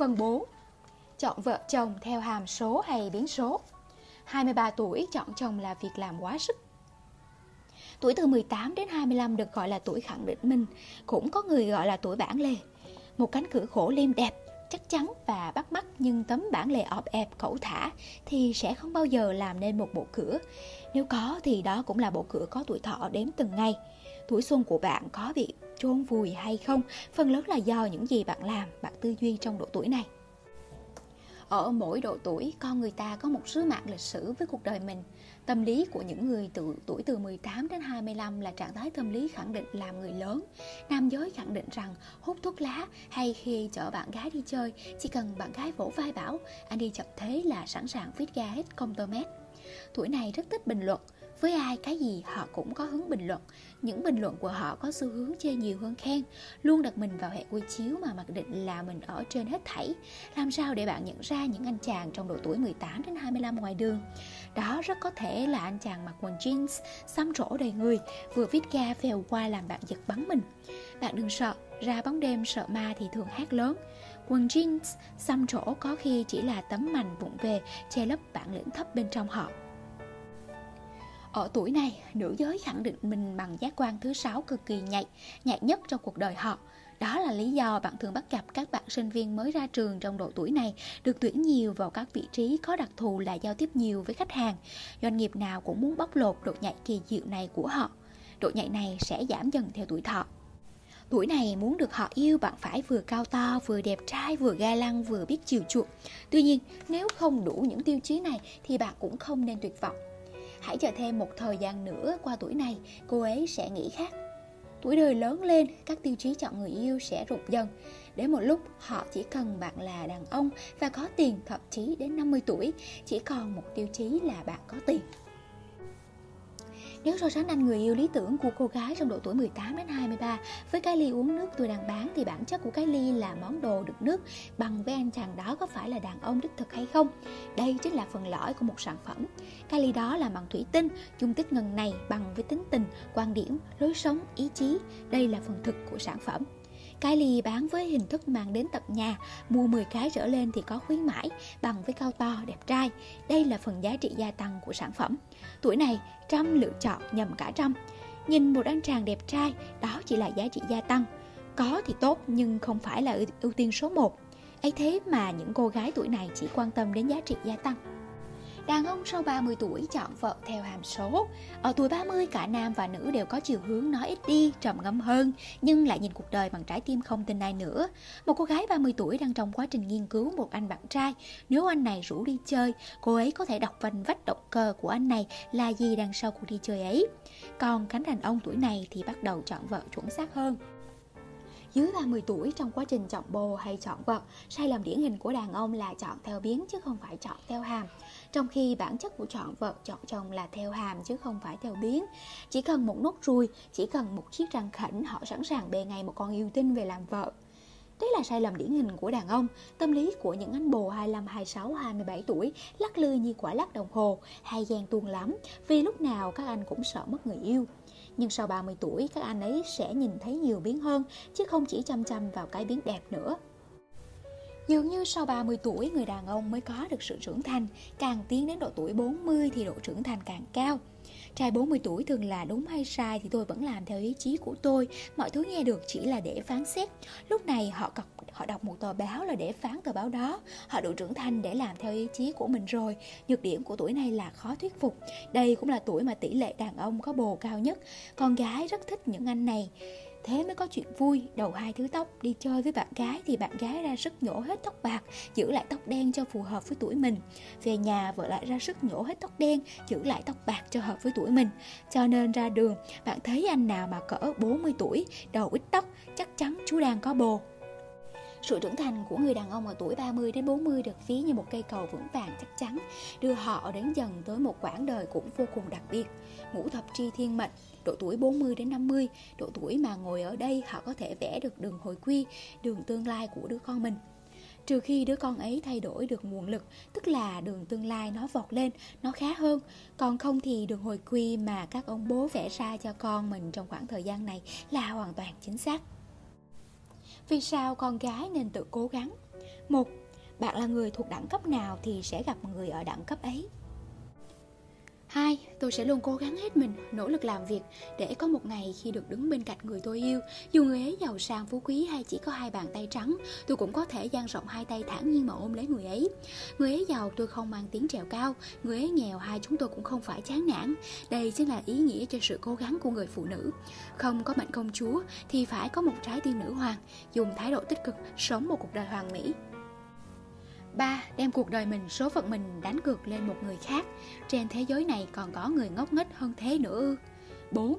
phân bố. Chọn vợ chồng theo hàm số hay biến số. 23 tuổi chọn chồng là việc làm quá sức. Tuổi từ 18 đến 25 được gọi là tuổi khẳng định mình. Cũng có người gọi là tuổi bản lề. Một cánh cửa khổ liêm đẹp, chắc chắn và bắt mắt, nhưng tấm bản lề ọp ẹp, cẩu thả thì sẽ không bao giờ làm nên một bộ cửa. Nếu có thì đó cũng là bộ cửa có tuổi thọ đếm từng ngày. Tuổi xuân của bạn có bị chôn vùi hay không, phần lớn là do những gì bạn làm, bạn tư duy trong độ tuổi này. Ở mỗi độ tuổi, con người ta có một sứ mạng lịch sử với cuộc đời mình. Tâm lý của những người từ tuổi từ 18 đến 25 là trạng thái tâm lý khẳng định làm người lớn. Nam giới khẳng định rằng hút thuốc lá hay khi chở bạn gái đi chơi, chỉ cần bạn gái vỗ vai bảo anh đi chậm thế là sẵn sàng viết ra hết công tơ mét. Tuổi này rất thích bình luận, với ai cái gì họ cũng có hướng bình luận. Những bình luận của họ có xu hướng chê nhiều hơn khen. Luôn đặt mình vào hệ quy chiếu mà mặc định là mình ở trên hết thảy. Làm sao để bạn nhận ra những anh chàng trong độ tuổi 18 đến 25 ngoài đường? Đó rất có thể là anh chàng mặc quần jeans, xăm trổ đầy người Vừa viết ga phèo qua làm bạn giật bắn mình. Bạn đừng sợ, ra bóng đêm sợ ma thì thường hát lớn. Quần jeans, xăm trổ có khi chỉ là tấm mành vụng về che lấp bản lĩnh thấp bên trong họ ở tuổi này, nữ giới khẳng định mình bằng giác quan thứ sáu cực kỳ nhạy, nhạy nhất trong cuộc đời họ. Đó là lý do bạn thường bắt gặp các bạn sinh viên mới ra trường trong độ tuổi này được tuyển nhiều vào các vị trí có đặc thù là giao tiếp nhiều với khách hàng. Doanh nghiệp nào cũng muốn bóc lột độ nhạy kỳ diệu này của họ. Độ nhạy này sẽ giảm dần theo tuổi thọ. Tuổi này muốn được họ yêu bạn phải vừa cao to, vừa đẹp trai, vừa ga lăng, vừa biết chiều chuộng. Tuy nhiên, nếu không đủ những tiêu chí này thì bạn cũng không nên tuyệt vọng Hãy chờ thêm một thời gian nữa qua tuổi này, cô ấy sẽ nghĩ khác. Tuổi đời lớn lên, các tiêu chí chọn người yêu sẽ rụt dần. Đến một lúc, họ chỉ cần bạn là đàn ông và có tiền, thậm chí đến 50 tuổi, chỉ còn một tiêu chí là bạn có tiền. Nếu so sánh anh người yêu lý tưởng của cô gái trong độ tuổi 18 đến 23 với cái ly uống nước tôi đang bán thì bản chất của cái ly là món đồ đựng nước bằng với anh chàng đó có phải là đàn ông đích thực hay không? Đây chính là phần lõi của một sản phẩm. Cái ly đó là bằng thủy tinh, dung tích ngần này bằng với tính tình, quan điểm, lối sống, ý chí. Đây là phần thực của sản phẩm. Kylie bán với hình thức mang đến tận nhà, mua 10 cái trở lên thì có khuyến mãi, bằng với cao to, đẹp trai. Đây là phần giá trị gia tăng của sản phẩm. Tuổi này, trăm lựa chọn nhầm cả trăm. Nhìn một anh chàng đẹp trai, đó chỉ là giá trị gia tăng. Có thì tốt nhưng không phải là ưu tiên số 1. ấy thế mà những cô gái tuổi này chỉ quan tâm đến giá trị gia tăng. Đàn ông sau 30 tuổi chọn vợ theo hàm số. Ở tuổi 30 cả nam và nữ đều có chiều hướng nói ít đi, trầm ngâm hơn Nhưng lại nhìn cuộc đời bằng trái tim không tin ai nữa. Một cô gái 30 tuổi đang trong quá trình nghiên cứu một anh bạn trai. Nếu anh này rủ đi chơi, cô ấy có thể đọc vành vách động cơ của anh này là gì đằng sau cuộc đi chơi ấy. Còn cánh đàn ông tuổi này thì bắt đầu chọn vợ chuẩn xác hơn. Dưới 30 tuổi trong quá trình chọn bồ hay chọn vợ, sai lầm điển hình của đàn ông là chọn theo biến chứ không phải chọn theo hàm. Trong khi bản chất của chọn vợ, chọn chồng là theo hàm chứ không phải theo biến. Chỉ cần một nốt ruồi, chỉ cần một chiếc răng khỉnh họ sẵn sàng bề ngay một con yêu tinh về làm vợ. Đấy là sai lầm điển hình của đàn ông, tâm lý của những anh bồ 25, 26, 27 tuổi lắc lư như quả lắc đồng hồ, hay ghen tuông lắm, vì lúc nào các anh cũng sợ mất người yêu. Nhưng sau 30 tuổi các anh ấy sẽ nhìn thấy nhiều biến hơn Chứ không chỉ chăm chăm vào cái biến đẹp nữa Dường như sau 30 tuổi, người đàn ông mới có được sự trưởng thành. Càng tiến đến độ tuổi 40 thì độ trưởng thành càng cao. Trai 40 tuổi thường là đúng hay sai thì tôi vẫn làm theo ý chí của tôi. Mọi thứ nghe được chỉ là để phán xét. Lúc này họ cọc, họ đọc một tờ báo là để phán tờ báo đó. Họ đủ trưởng thành để làm theo ý chí của mình rồi. Nhược điểm của tuổi này là khó thuyết phục. Đây cũng là tuổi mà tỷ lệ đàn ông có bồ cao nhất. Con gái rất thích những anh này. Thế mới có chuyện vui, đầu hai thứ tóc Đi chơi với bạn gái thì bạn gái ra sức nhổ hết tóc bạc Giữ lại tóc đen cho phù hợp với tuổi mình. Về nhà vợ lại ra sức nhổ hết tóc đen Giữ lại tóc bạc cho hợp với tuổi mình. Cho nên ra đường Bạn thấy anh nào mà cỡ 40 tuổi Đầu ít tóc Chắc chắn chú đang có bồ sự trưởng thành của người đàn ông ở tuổi 30 đến 40 được ví như một cây cầu vững vàng chắc chắn, đưa họ đến dần tới một quãng đời cũng vô cùng đặc biệt. Ngũ thập tri thiên mệnh, độ tuổi 40 đến 50, độ tuổi mà ngồi ở đây họ có thể vẽ được đường hồi quy, đường tương lai của đứa con mình. Trừ khi đứa con ấy thay đổi được nguồn lực, tức là đường tương lai nó vọt lên, nó khá hơn. Còn không thì đường hồi quy mà các ông bố vẽ ra cho con mình trong khoảng thời gian này là hoàn toàn chính xác. Vì sao con gái nên tự cố gắng? một, bạn là người thuộc đẳng cấp nào thì sẽ gặp người ở đẳng cấp ấy Hai, tôi sẽ luôn cố gắng hết mình, nỗ lực làm việc để có một ngày khi được đứng bên cạnh người tôi yêu. Dù người ấy giàu sang phú quý hay chỉ có hai bàn tay trắng, tôi cũng có thể dang rộng hai tay thản nhiên mà ôm lấy người ấy. Người ấy giàu tôi không mang tiếng trèo cao, người ấy nghèo hai chúng tôi cũng không phải chán nản. Đây chính là ý nghĩa cho sự cố gắng của người phụ nữ. Không có mệnh công chúa thì phải có một trái tim nữ hoàng, dùng thái độ tích cực sống một cuộc đời hoàn mỹ. 3. Đem cuộc đời mình, số phận mình đánh cược lên một người khác Trên thế giới này còn có người ngốc nghếch hơn thế nữa ư 4.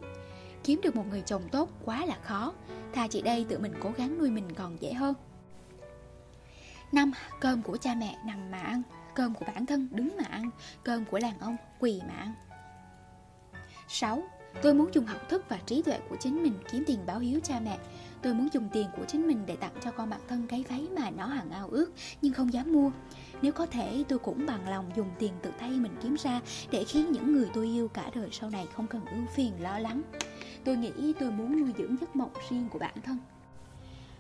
Kiếm được một người chồng tốt quá là khó Thà chị đây tự mình cố gắng nuôi mình còn dễ hơn 5. Cơm của cha mẹ nằm mà ăn Cơm của bản thân đứng mà ăn Cơm của đàn ông quỳ mà ăn 6. Tôi muốn dùng học thức và trí tuệ của chính mình kiếm tiền báo hiếu cha mẹ Tôi muốn dùng tiền của chính mình để tặng cho con bản thân cái váy mà nó hằng ao ước nhưng không dám mua. Nếu có thể tôi cũng bằng lòng dùng tiền tự tay mình kiếm ra để khiến những người tôi yêu cả đời sau này không cần ưu phiền lo lắng. Tôi nghĩ tôi muốn nuôi dưỡng giấc mộng riêng của bản thân.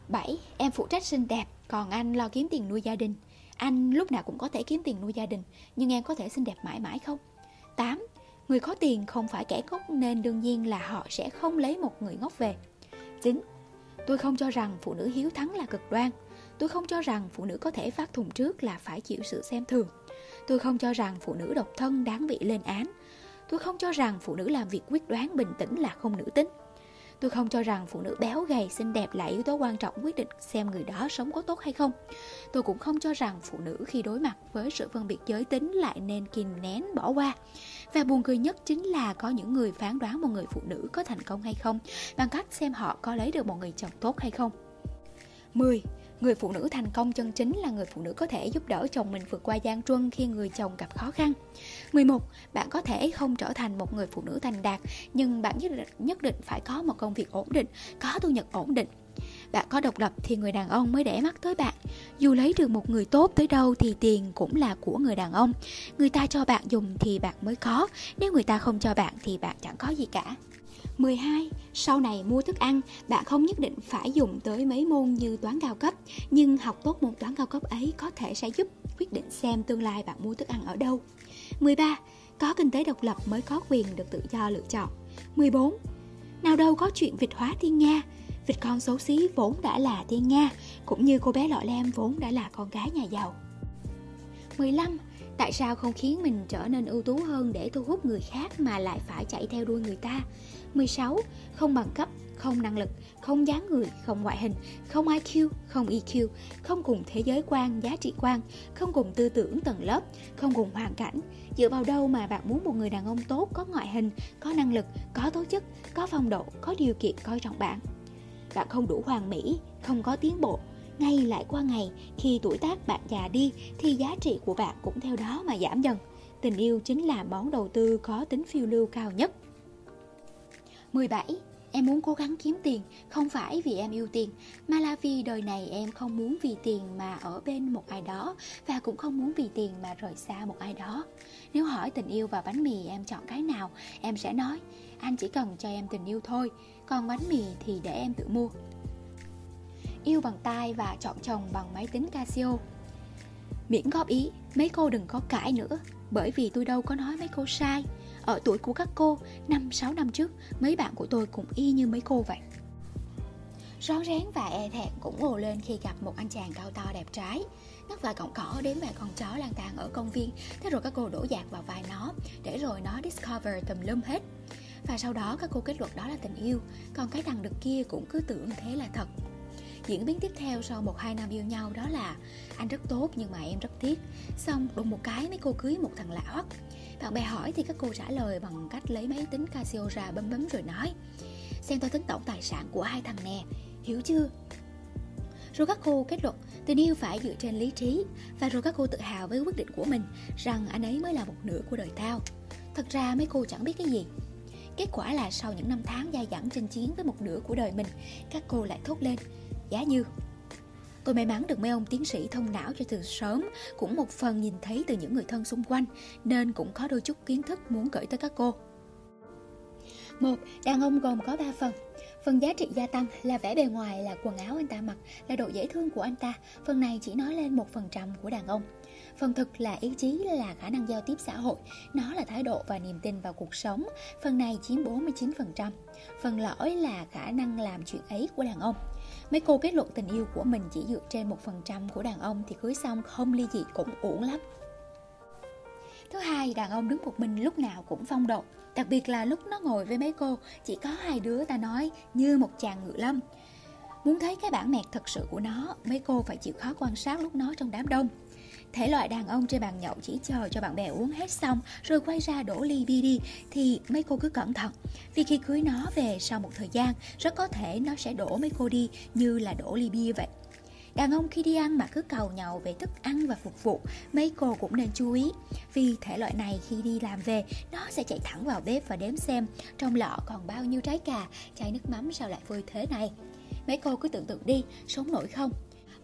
7. Em phụ trách xinh đẹp, còn anh lo kiếm tiền nuôi gia đình. Anh lúc nào cũng có thể kiếm tiền nuôi gia đình, nhưng em có thể xinh đẹp mãi mãi không? 8. Người có tiền không phải kẻ ngốc nên đương nhiên là họ sẽ không lấy một người ngốc về. 9. Tôi không cho rằng phụ nữ hiếu thắng là cực đoan. Tôi không cho rằng phụ nữ có thể phát thùng trước là phải chịu sự xem thường. Tôi không cho rằng phụ nữ độc thân đáng bị lên án. Tôi không cho rằng phụ nữ làm việc quyết đoán bình tĩnh là không nữ tính. Tôi không cho rằng phụ nữ béo gầy, xinh đẹp là yếu tố quan trọng quyết định xem người đó sống có tốt hay không. Tôi cũng không cho rằng phụ nữ khi đối mặt với sự phân biệt giới tính lại nên kìm nén, bỏ qua. Và buồn cười nhất chính là có những người phán đoán một người phụ nữ có thành công hay không, bằng cách xem họ có lấy được một người chồng tốt hay không. 10. Người phụ nữ thành công chân chính là người phụ nữ có thể giúp đỡ chồng mình vượt qua gian truân khi người chồng gặp khó khăn. 11. Bạn có thể không trở thành một người phụ nữ thành đạt, nhưng bạn nhất định, nhất định phải có một công việc ổn định, có thu nhập ổn định. Bạn có độc lập thì người đàn ông mới để mắt tới bạn. Dù lấy được một người tốt tới đâu thì tiền cũng là của người đàn ông. Người ta cho bạn dùng thì bạn mới có, nếu người ta không cho bạn thì bạn chẳng có gì cả. 12. Sau này mua thức ăn, bạn không nhất định phải dùng tới mấy môn như toán cao cấp, nhưng học tốt môn toán cao cấp ấy có thể sẽ giúp quyết định xem tương lai bạn mua thức ăn ở đâu. 13. Có kinh tế độc lập mới có quyền được tự do lựa chọn. 14. Nào đâu có chuyện vịt hóa thiên nga, vịt con xấu xí vốn đã là thiên nga, cũng như cô bé lọ lem vốn đã là con gái nhà giàu. 15. Tại sao không khiến mình trở nên ưu tú hơn để thu hút người khác mà lại phải chạy theo đuôi người ta? 16. Không bằng cấp, không năng lực, không dáng người, không ngoại hình, không IQ, không EQ, không cùng thế giới quan, giá trị quan, không cùng tư tưởng tầng lớp, không cùng hoàn cảnh. Dựa vào đâu mà bạn muốn một người đàn ông tốt, có ngoại hình, có năng lực, có tố chất, có phong độ, có điều kiện coi trọng bạn? Bạn không đủ hoàn mỹ, không có tiến bộ, ngay lại qua ngày, khi tuổi tác bạn già đi thì giá trị của bạn cũng theo đó mà giảm dần. Tình yêu chính là món đầu tư có tính phiêu lưu cao nhất. 17. Em muốn cố gắng kiếm tiền, không phải vì em yêu tiền, mà là vì đời này em không muốn vì tiền mà ở bên một ai đó và cũng không muốn vì tiền mà rời xa một ai đó. Nếu hỏi tình yêu và bánh mì em chọn cái nào, em sẽ nói, anh chỉ cần cho em tình yêu thôi, còn bánh mì thì để em tự mua. Yêu bằng tay và chọn chồng bằng máy tính Casio. Miễn góp ý, mấy cô đừng có cãi nữa, bởi vì tôi đâu có nói mấy cô sai. Ở tuổi của các cô, 5-6 năm trước, mấy bạn của tôi cũng y như mấy cô vậy. Rón rén và e thẹn cũng ồ lên khi gặp một anh chàng cao to đẹp trai Ngắt vài cọng cỏ đến vài con chó lang thang ở công viên. Thế rồi các cô đổ dạt vào vai nó Để rồi nó discover tùm lum hết. Và sau đó các cô kết luận đó là tình yêu. Còn cái thằng đực kia cũng cứ tưởng thế là thật. Diễn biến tiếp theo sau một hai năm yêu nhau đó là Anh rất tốt nhưng mà em rất tiếc. Xong đụng một cái mấy cô cưới một thằng lạ hoắc. Bạn bè hỏi thì các cô trả lời bằng cách lấy máy tính Casio ra bấm bấm rồi nói Xem tôi tính tổng tài sản của hai thằng nè, hiểu chưa? Rồi các cô kết luận tình yêu phải dựa trên lý trí. Và rồi các cô tự hào với quyết định của mình Rằng anh ấy mới là một nửa của đời tao. Thật ra mấy cô chẳng biết cái gì. Kết quả là sau những năm tháng dai dẳng chinh chiến với một nửa của đời mình Các cô lại thốt lên Giá như Tôi may mắn được mấy ông tiến sĩ thông não cho từ sớm, cũng một phần nhìn thấy từ những người thân xung quanh, nên cũng có đôi chút kiến thức muốn gửi tới các cô. Một, đàn ông gồm có 3 phần. Phần giá trị gia tăng là vẻ bề ngoài là quần áo anh ta mặc, là độ dễ thương của anh ta. Phần này chỉ nói lên một phần trăm của đàn ông. Phần thực là ý chí là khả năng giao tiếp xã hội, nó là thái độ và niềm tin vào cuộc sống. Phần này chiếm 49%. Phần lõi là khả năng làm chuyện ấy của đàn ông. Mấy cô kết luận tình yêu của mình chỉ dựa trên một phần trăm của đàn ông thì cưới xong không ly dị cũng uổng lắm. Thứ hai, đàn ông đứng một mình lúc nào cũng phong độ. Đặc biệt là lúc nó ngồi với mấy cô, chỉ có hai đứa ta nói như một chàng ngự lâm. Muốn thấy cái bản mẹt thật sự của nó, mấy cô phải chịu khó quan sát lúc nó trong đám đông. Thể loại đàn ông trên bàn nhậu chỉ chờ cho bạn bè uống hết xong rồi quay ra đổ ly bia đi thì mấy cô cứ cẩn thận. Vì khi cưới nó về sau một thời gian, rất có thể nó sẽ đổ mấy cô đi như là đổ ly bia vậy. Đàn ông khi đi ăn mà cứ cầu nhậu về thức ăn và phục vụ, mấy cô cũng nên chú ý. Vì thể loại này khi đi làm về, nó sẽ chạy thẳng vào bếp và đếm xem trong lọ còn bao nhiêu trái cà, chai nước mắm sao lại vơi thế này. Mấy cô cứ tưởng tượng đi, sống nổi không?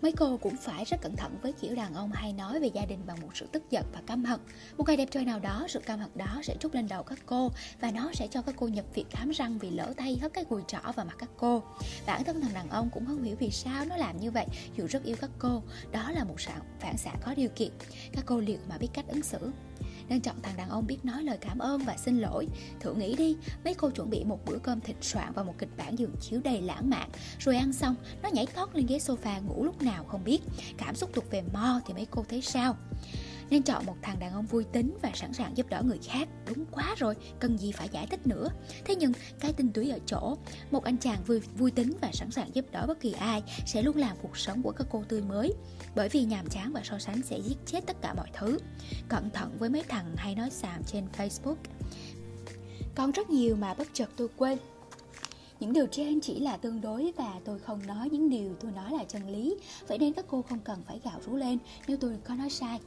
Mấy cô cũng phải rất cẩn thận với kiểu đàn ông hay nói về gia đình bằng một sự tức giận và căm hận. Một ngày đẹp trời nào đó, sự căm hận đó sẽ trút lên đầu các cô và nó sẽ cho các cô nhập viện khám răng vì lỡ tay hất cái gùi trỏ vào mặt các cô. Bản thân thằng đàn ông cũng không hiểu vì sao nó làm như vậy dù rất yêu các cô. Đó là một phản xạ có điều kiện. Các cô liệu mà biết cách ứng xử nên chọn thằng đàn ông biết nói lời cảm ơn và xin lỗi. Thử nghĩ đi, mấy cô chuẩn bị một bữa cơm thịt soạn và một kịch bản giường chiếu đầy lãng mạn. Rồi ăn xong, nó nhảy thoát lên ghế sofa ngủ lúc nào không biết. Cảm xúc thuộc về mo thì mấy cô thấy sao? Nên chọn một thằng đàn ông vui tính và sẵn sàng giúp đỡ người khác. Đúng quá rồi, cần gì phải giải thích nữa. Thế nhưng, cái tinh túy ở chỗ, một anh chàng vui vui tính và sẵn sàng giúp đỡ bất kỳ ai sẽ luôn làm cuộc sống của các cô tươi mới. Bởi vì nhàm chán và so sánh sẽ giết chết tất cả mọi thứ. Cẩn thận với mấy thằng hay nói xàm trên facebook. Còn rất nhiều mà bất chợt tôi quên. Những điều trên chỉ là tương đối và tôi không nói những điều tôi nói là chân lý. Vậy nên các cô không cần phải gạo rú lên nếu tôi có nói sai.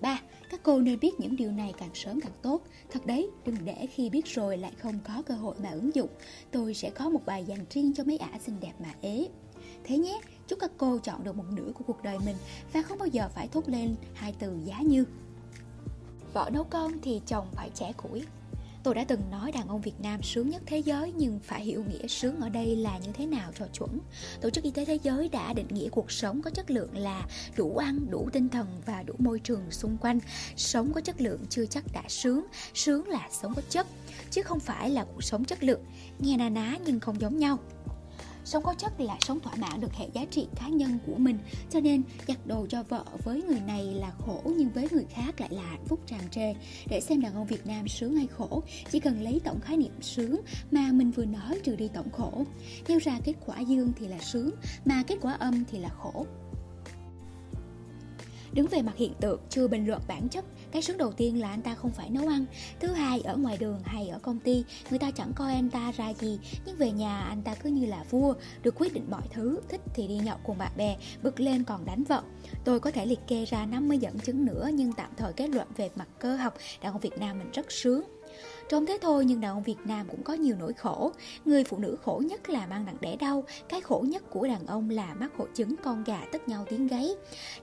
3. Các cô nên biết những điều này càng sớm càng tốt. Thật đấy, đừng để khi biết rồi lại không có cơ hội mà ứng dụng. Tôi sẽ có một bài dành riêng cho mấy ả xinh đẹp mà ế. Thế nhé, chúc các cô chọn được một nửa của cuộc đời mình và không bao giờ phải thốt lên hai từ giá như. Vợ nấu cơm thì chồng phải trẻ củi. Tôi đã từng nói đàn ông Việt Nam sướng nhất thế giới nhưng phải hiểu nghĩa sướng ở đây là như thế nào cho chuẩn. Tổ chức Y tế Thế giới đã định nghĩa cuộc sống có chất lượng là đủ ăn, đủ tinh thần và đủ môi trường xung quanh. Sống có chất lượng chưa chắc đã sướng, sướng là sống có chất, chứ không phải là cuộc sống chất lượng. Nghe na ná nhưng không giống nhau. Sống có chất là sống thỏa mãn được hệ giá trị cá nhân của mình. Cho nên, giặt đồ cho vợ với người này là khổ, Nhưng với người khác lại là hạnh phúc tràn trề. Để xem đàn ông Việt Nam sướng hay khổ, Chỉ cần lấy tổng khái niệm sướng mà mình vừa nói trừ đi tổng khổ. Gieo ra kết quả dương thì là sướng, Mà kết quả âm thì là khổ. Đứng về mặt hiện tượng, chưa bình luận bản chất cái sướng đầu tiên là anh ta không phải nấu ăn. Thứ hai, ở ngoài đường hay ở công ty Người ta chẳng coi anh ta ra gì. Nhưng về nhà anh ta cứ như là vua Được quyết định mọi thứ Thích thì đi nhậu cùng bạn bè Bực lên còn đánh vợ. Tôi có thể liệt kê ra 50 dẫn chứng nữa Nhưng tạm thời kết luận về mặt cơ học Đàn ông Việt Nam mình rất sướng. Trông thế thôi nhưng đàn ông Việt Nam cũng có nhiều nỗi khổ. Người phụ nữ khổ nhất là mang nặng đẻ đau. Cái khổ nhất của đàn ông là mắc hội chứng con gà tất nhau tiếng gáy.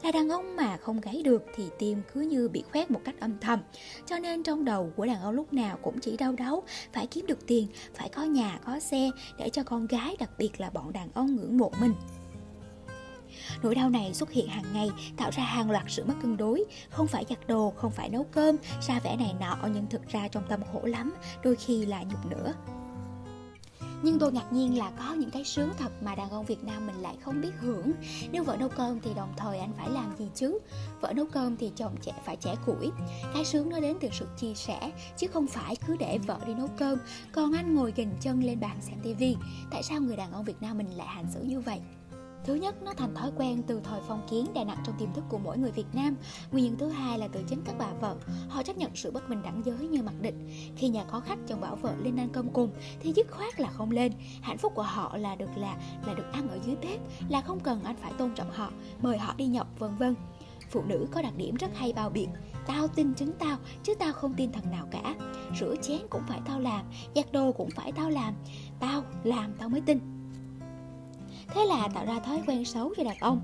Là đàn ông mà không gáy được thì tim cứ như bị khoét một cách âm thầm. Cho nên trong đầu của đàn ông lúc nào cũng chỉ đau đáu. Phải kiếm được tiền, phải có nhà, có xe Để cho con gái đặc biệt là bọn đàn ông ngưỡng mộ mình. Nỗi đau này xuất hiện hàng ngày, tạo ra hàng loạt sự mất cân đối, không phải giặt đồ, không phải nấu cơm, xa vẻ này nọ nhưng thực ra trong tâm khổ lắm, đôi khi là nhục nữa. Nhưng tôi ngạc nhiên là có những cái sướng thật mà đàn ông Việt Nam mình lại không biết hưởng. Nếu vợ nấu cơm thì đồng thời anh phải làm gì chứ? Vợ nấu cơm thì chồng trẻ phải trẻ củi. Cái sướng nó đến từ sự chia sẻ Chứ không phải cứ để vợ đi nấu cơm. Còn anh ngồi gình chân lên bàn xem tivi. Tại sao người đàn ông Việt Nam mình lại hành xử như vậy? Thứ nhất, nó thành thói quen từ thời phong kiến đè nặng trong tiềm thức của mỗi người Việt Nam. Nguyên nhân thứ hai là từ chính các bà vợ. Họ chấp nhận sự bất bình đẳng giới như mặc định. Khi nhà có khách chồng bảo vợ lên ăn cơm cùng thì dứt khoát là không lên. Hạnh phúc của họ là được là là được ăn ở dưới bếp, là không cần anh phải tôn trọng họ, mời họ đi nhậu vân vân. Phụ nữ có đặc điểm rất hay bao biện Tao tin chứng tao chứ tao không tin thằng nào cả Rửa chén cũng phải tao làm Giặt đồ cũng phải tao làm Tao làm tao mới tin Thế là tạo ra thói quen xấu cho đàn ông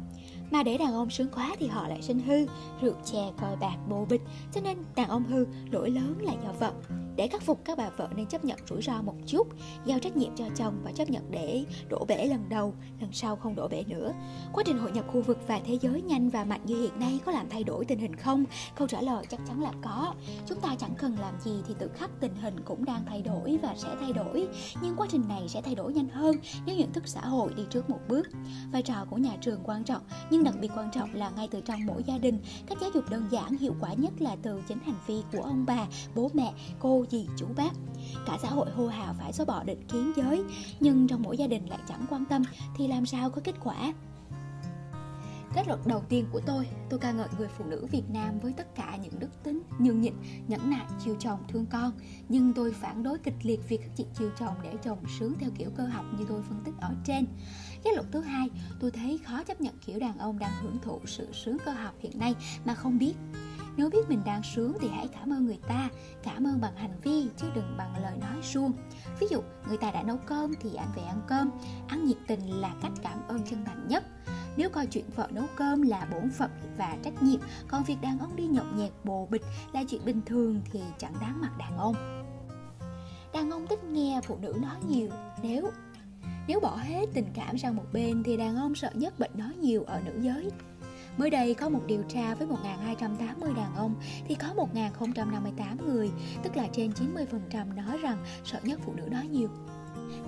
mà để đàn ông sướng quá thì họ lại sinh hư, rượu chè cờ bạc, bồ bịch. Cho nên đàn ông hư, lỗi lớn là do vợ. Để khắc phục, các bà vợ nên chấp nhận rủi ro một chút, giao trách nhiệm cho chồng và chấp nhận để đổ bể lần đầu, lần sau không đổ bể nữa. Quá trình hội nhập khu vực và thế giới nhanh và mạnh như hiện nay có làm thay đổi tình hình không? Câu trả lời chắc chắn là có. Chúng ta chẳng cần làm gì thì tự khắc tình hình cũng đang thay đổi và sẽ thay đổi. Nhưng quá trình này sẽ thay đổi nhanh hơn nếu nhận thức xã hội đi trước một bước. Vai trò của nhà trường quan trọng, nhưng đặc biệt quan trọng là ngay từ trong mỗi gia đình cách giáo dục đơn giản, hiệu quả nhất là từ chính hành vi của ông bà, bố mẹ, cô, dì, chú bác. Cả xã hội hô hào phải xóa bỏ định kiến giới, nhưng trong mỗi gia đình lại chẳng quan tâm thì làm sao có kết quả? Kết luận đầu tiên của tôi, tôi ca ngợi người phụ nữ Việt Nam với tất cả những đức tính, nhường nhịn, nhẫn nại, chiều chồng, thương con. Nhưng tôi phản đối kịch liệt việc các chị chiều chồng để chồng sướng theo kiểu cơ học như tôi phân tích ở trên. Kết luận thứ hai, tôi thấy khó chấp nhận kiểu đàn ông đang hưởng thụ sự sướng cơ học hiện nay mà không biết nếu biết mình đang sướng thì hãy cảm ơn người ta Cảm ơn bằng hành vi chứ đừng bằng lời nói suông Ví dụ người ta đã nấu cơm thì anh về ăn cơm Ăn nhiệt tình là cách cảm ơn chân thành nhất nếu coi chuyện vợ nấu cơm là bổn phận và trách nhiệm Còn việc đàn ông đi nhậu nhẹt bồ bịch là chuyện bình thường thì chẳng đáng mặt đàn ông. Đàn ông thích nghe phụ nữ nói nhiều. Nếu nếu bỏ hết tình cảm sang một bên thì đàn ông sợ nhất bệnh nói nhiều ở nữ giới. Mới đây có một điều tra với 1.280 đàn ông thì có 1.058 người, tức là trên 90% nói rằng sợ nhất phụ nữ nói nhiều.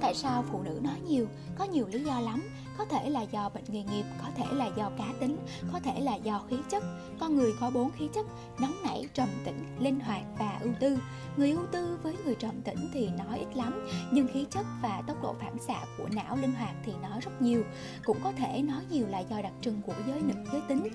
Tại sao phụ nữ nói nhiều? Có nhiều lý do lắm. Có thể là do bệnh nghề nghiệp, có thể là do cá tính, có thể là do khí chất. Con người có bốn khí chất, nóng nảy, trầm tĩnh, linh hoạt và ưu tư. Người ưu tư với người trầm tĩnh thì nói ít lắm Nhưng khí chất và tốc độ phản xạ của não linh hoạt thì nói rất nhiều. Cũng có thể nói nhiều là do đặc trưng của giới nữ giới tính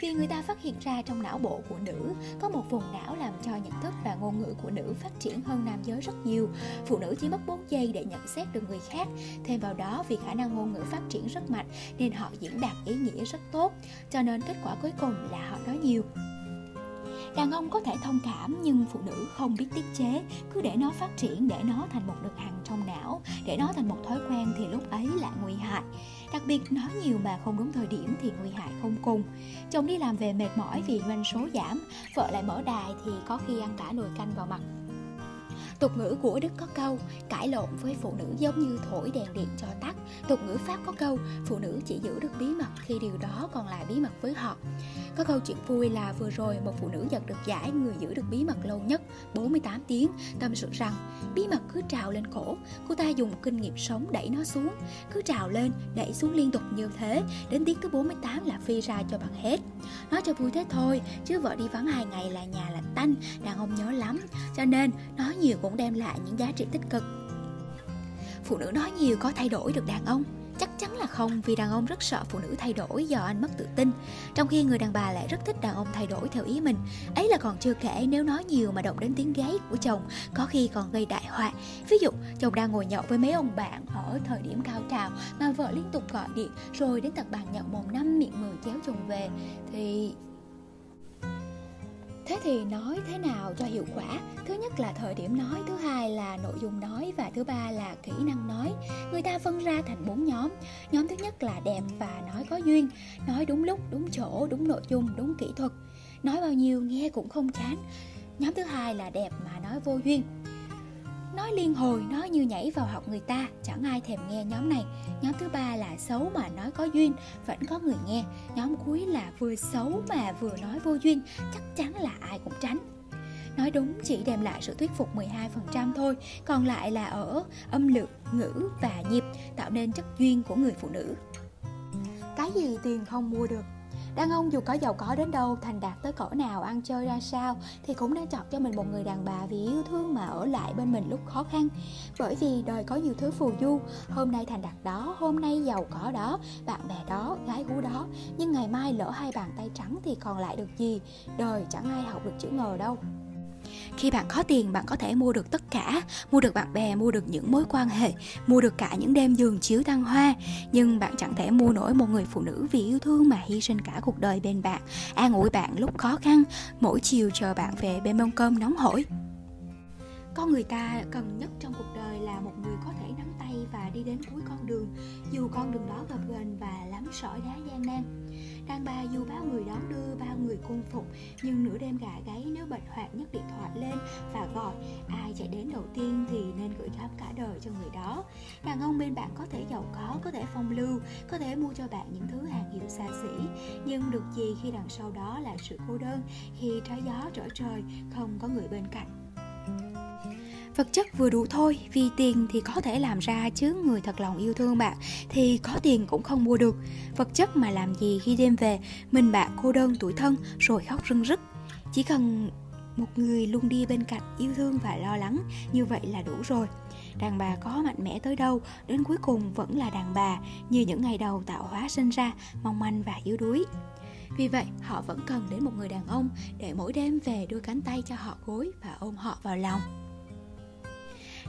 vì người ta phát hiện ra trong não bộ của nữ, có một vùng não làm cho nhận thức và ngôn ngữ của nữ phát triển hơn nam giới rất nhiều. Phụ nữ chỉ mất 4 giây để nhận xét được người khác. Thêm vào đó, vì khả năng ngôn ngữ phát triển rất mạnh, nên họ diễn đạt ý nghĩa rất tốt. Cho nên kết quả cuối cùng là họ nói nhiều. Đàn ông có thể thông cảm nhưng phụ nữ không biết tiết chế. Cứ để nó phát triển, để nó thành một lực hằng trong não Để nó thành một thói quen thì lúc ấy lại nguy hại. Đặc biệt nói nhiều mà không đúng thời điểm thì nguy hại không cùng. Chồng đi làm về mệt mỏi vì doanh số giảm Vợ lại mở đài thì có khi ăn cả nồi canh vào mặt. Tục ngữ của Đức có câu Cãi lộn với phụ nữ giống như thổi đèn điện cho tắt. Tục ngữ Pháp có câu Phụ nữ chỉ giữ được bí mật khi điều đó còn lại bí mật với họ. Có câu chuyện vui là vừa rồi một phụ nữ giật được giải người giữ được bí mật lâu nhất 48 tiếng Tâm sự rằng bí mật cứ trào lên cổ Cô ta dùng kinh nghiệm sống đẩy nó xuống Cứ trào lên, đẩy xuống liên tục như thế Đến tiếng thứ 48 là phi ra cho bằng hết. Nói cho vui thế thôi Chứ vợ đi vắng hai ngày là nhà lạnh tanh Đàn ông nhớ lắm Cho nên nói nhiều cũng cũng đem lại những giá trị tích cực. Phụ nữ nói nhiều có thay đổi được đàn ông. Chắc chắn là không, vì đàn ông rất sợ phụ nữ thay đổi do anh mất tự tin. Trong khi người đàn bà lại rất thích đàn ông thay đổi theo ý mình. Ấy là còn chưa kể nếu nói nhiều mà động đến tiếng gáy của chồng, có khi còn gây đại họa. Ví dụ, chồng đang ngồi nhậu với mấy ông bạn ở thời điểm cao trào mà vợ liên tục gọi điện, rồi đến tận bàn nhậu mồm năm miệng mười chéo chồng về. Thì Thế thì nói thế nào cho hiệu quả? Thứ nhất là thời điểm nói, thứ hai là nội dung nói và thứ ba là kỹ năng nói. Người ta phân ra thành bốn nhóm. Nhóm thứ nhất là đẹp và nói có duyên, nói đúng lúc, đúng chỗ, đúng nội dung, đúng kỹ thuật. Nói bao nhiêu nghe cũng không chán. Nhóm thứ hai là đẹp mà nói vô duyên nói liên hồi nói như nhảy vào học người ta chẳng ai thèm nghe nhóm này. Nhóm thứ ba là xấu mà nói có duyên vẫn có người nghe. Nhóm cuối là vừa xấu mà vừa nói vô duyên chắc chắn là ai cũng tránh. Nói đúng chỉ đem lại sự thuyết phục 12% thôi Còn lại là ở âm lượng, ngữ và nhịp Tạo nên chất duyên của người phụ nữ. Cái gì tiền không mua được? Đàn ông dù có giàu có đến đâu, thành đạt tới cỡ nào, ăn chơi ra sao thì cũng nên chọn cho mình một người đàn bà vì yêu thương mà ở lại bên mình lúc khó khăn. Bởi vì đời có nhiều thứ phù du, hôm nay thành đạt đó, hôm nay giàu có đó, bạn bè đó, gái gú đó, nhưng ngày mai lỡ hai bàn tay trắng thì còn lại được gì? Đời chẳng ai học được chữ ngờ đâu. Khi bạn có tiền bạn có thể mua được tất cả. Mua được bạn bè, mua được những mối quan hệ Mua được cả những đêm giường chiếu thăng hoa. Nhưng bạn chẳng thể mua nổi một người phụ nữ vì yêu thương mà hy sinh cả cuộc đời bên bạn. An ủi bạn lúc khó khăn Mỗi chiều chờ bạn về bên mâm cơm nóng hổi. Con người ta cần nhất trong cuộc đời là một người có thể nắm tay và đi đến cuối con đường dù con đường đó gập ghềnh và lắm sỏi đá gian nan đàn bà dù bao người đón đưa bao người cung phục. Nhưng nửa đêm gà gáy nếu bệnh hoạn nhấc điện thoại lên và gọi, ai chạy đến đầu tiên thì nên gửi gắm cả đời cho người đó. Đàn ông bên bạn có thể giàu có có thể phong lưu, có thể mua cho bạn những thứ hàng hiệu xa xỉ. Nhưng được gì khi đằng sau đó là sự cô đơn, khi trái gió trở trời, không có người bên cạnh? Vật chất vừa đủ thôi, vì tiền thì có thể làm ra chứ người thật lòng yêu thương bạn thì có tiền cũng không mua được. Vật chất mà làm gì khi đêm về, mình bạn cô đơn tuổi thân rồi khóc rưng rức chỉ cần một người luôn đi bên cạnh yêu thương và lo lắng, như vậy là đủ rồi. Đàn bà có mạnh mẽ tới đâu, đến cuối cùng vẫn là đàn bà, như những ngày đầu tạo hóa sinh ra, mong manh và yếu đuối. Vì vậy, họ vẫn cần đến một người đàn ông để mỗi đêm về đưa cánh tay cho họ gối và ôm họ vào lòng.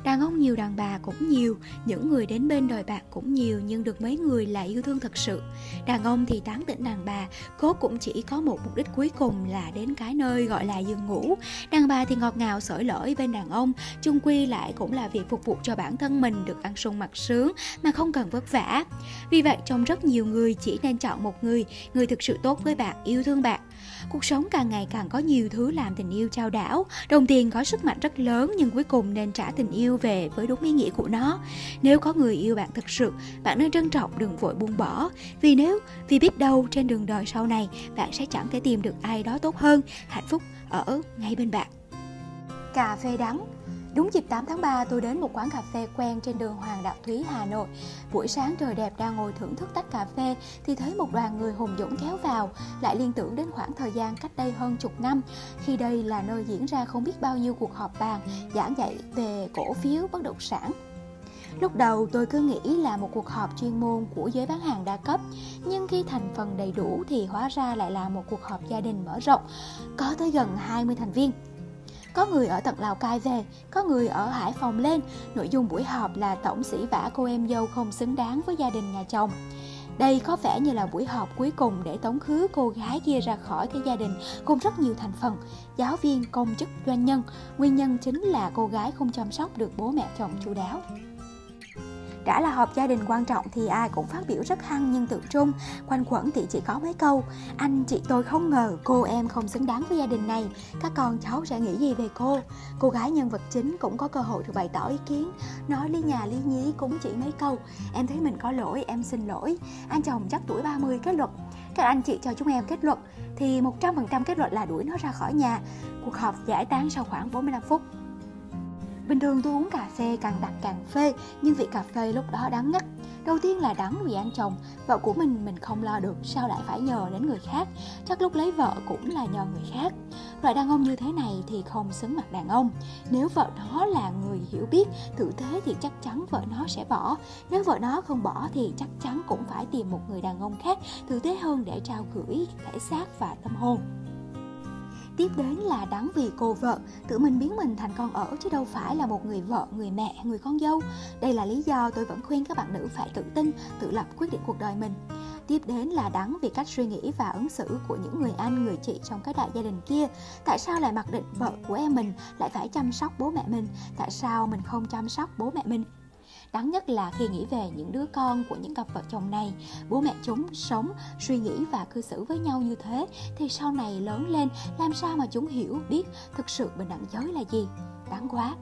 Đàn ông nhiều đàn bà cũng nhiều Những người đến bên đời bạn cũng nhiều Nhưng được mấy người là yêu thương thật sự. Đàn ông thì tán tỉnh đàn bà cố cũng chỉ có một mục đích cuối cùng là đến cái nơi gọi là giường ngủ. Đàn bà thì ngọt ngào sởi lỗi bên đàn ông chung quy lại cũng là việc phục vụ cho bản thân mình Được ăn sung mặc sướng mà không cần vất vả. Vì vậy trong rất nhiều người chỉ nên chọn một người Người thực sự tốt với bạn, yêu thương bạn. Cuộc sống càng ngày càng có nhiều thứ làm tình yêu trao đảo. Đồng tiền có sức mạnh rất lớn nhưng cuối cùng nên trả tình yêu về với đúng ý nghĩa của nó. Nếu có người yêu bạn thực sự, bạn nên trân trọng đừng vội buông bỏ. Vì nếu, vì biết đâu trên đường đời sau này bạn sẽ chẳng thể tìm được ai đó tốt hơn, hạnh phúc ở ngay bên bạn. Cà phê đắng. Đúng dịp 8 tháng 3, tôi đến một quán cà phê quen trên đường Hoàng Đạo Thúy, Hà Nội. Buổi sáng trời đẹp đang ngồi thưởng thức tách cà phê thì thấy một đoàn người hùng dũng kéo vào, lại liên tưởng đến khoảng thời gian cách đây hơn chục năm, khi đây là nơi diễn ra không biết bao nhiêu cuộc họp bàn giảng dạy về cổ phiếu bất động sản. Lúc đầu tôi cứ nghĩ là một cuộc họp chuyên môn của giới bán hàng đa cấp Nhưng khi thành phần đầy đủ thì hóa ra lại là một cuộc họp gia đình mở rộng Có tới gần 20 thành viên có người ở tận Lào Cai về, có người ở Hải Phòng lên. Nội dung buổi họp là tổng sĩ vả cô em dâu không xứng đáng với gia đình nhà chồng. Đây có vẻ như là buổi họp cuối cùng để tống khứ cô gái kia ra khỏi cái gia đình cùng rất nhiều thành phần, giáo viên, công chức, doanh nhân. Nguyên nhân chính là cô gái không chăm sóc được bố mẹ chồng chu đáo. Đã là họp gia đình quan trọng thì ai cũng phát biểu rất hăng nhưng tự trung Quanh quẩn thì chỉ có mấy câu Anh chị tôi không ngờ cô em không xứng đáng với gia đình này. Các con cháu sẽ nghĩ gì về cô? Cô gái nhân vật chính cũng có cơ hội được bày tỏ ý kiến. Nói lý nhà lý nhí cũng chỉ mấy câu Em thấy mình có lỗi, em xin lỗi. Anh chồng chắc tuổi 30 kết luận. Các anh chị cho chúng em kết luận. Thì 100% kết luận là đuổi nó ra khỏi nhà. Cuộc họp giải tán sau khoảng 45 phút. Bình thường tôi uống cà phê, càng đặc càng phê, Nhưng vị cà phê lúc đó đắng ngắt. Đầu tiên là đắng vì anh chồng, Vợ của mình mình không lo được, Sao lại phải nhờ đến người khác? Chắc lúc lấy vợ cũng là nhờ người khác. Loại đàn ông như thế này thì không xứng mặt đàn ông. Nếu vợ nó là người hiểu biết, Tử tế thì chắc chắn vợ nó sẽ bỏ. Nếu vợ nó không bỏ thì chắc chắn cũng phải tìm một người đàn ông khác Tử tế hơn để trao gửi thể xác và tâm hồn. Tiếp đến là đắng vì cô vợ, tự mình biến mình thành con ở chứ đâu phải là một người vợ, người mẹ, người con dâu. Đây là lý do tôi vẫn khuyên các bạn nữ phải tự tin, tự lập quyết định cuộc đời mình. Tiếp đến là đắng vì cách suy nghĩ và ứng xử của những người anh, người chị trong cái đại gia đình kia. Tại sao lại mặc định vợ của em mình lại phải chăm sóc bố mẹ mình? Tại sao mình không chăm sóc bố mẹ mình? Đáng nhất là khi nghĩ về những đứa con của những cặp vợ chồng này, bố mẹ chúng sống, suy nghĩ và cư xử với nhau như thế thì sau này lớn lên làm sao mà chúng hiểu biết thực sự bình đẳng giới là gì? Đáng quá.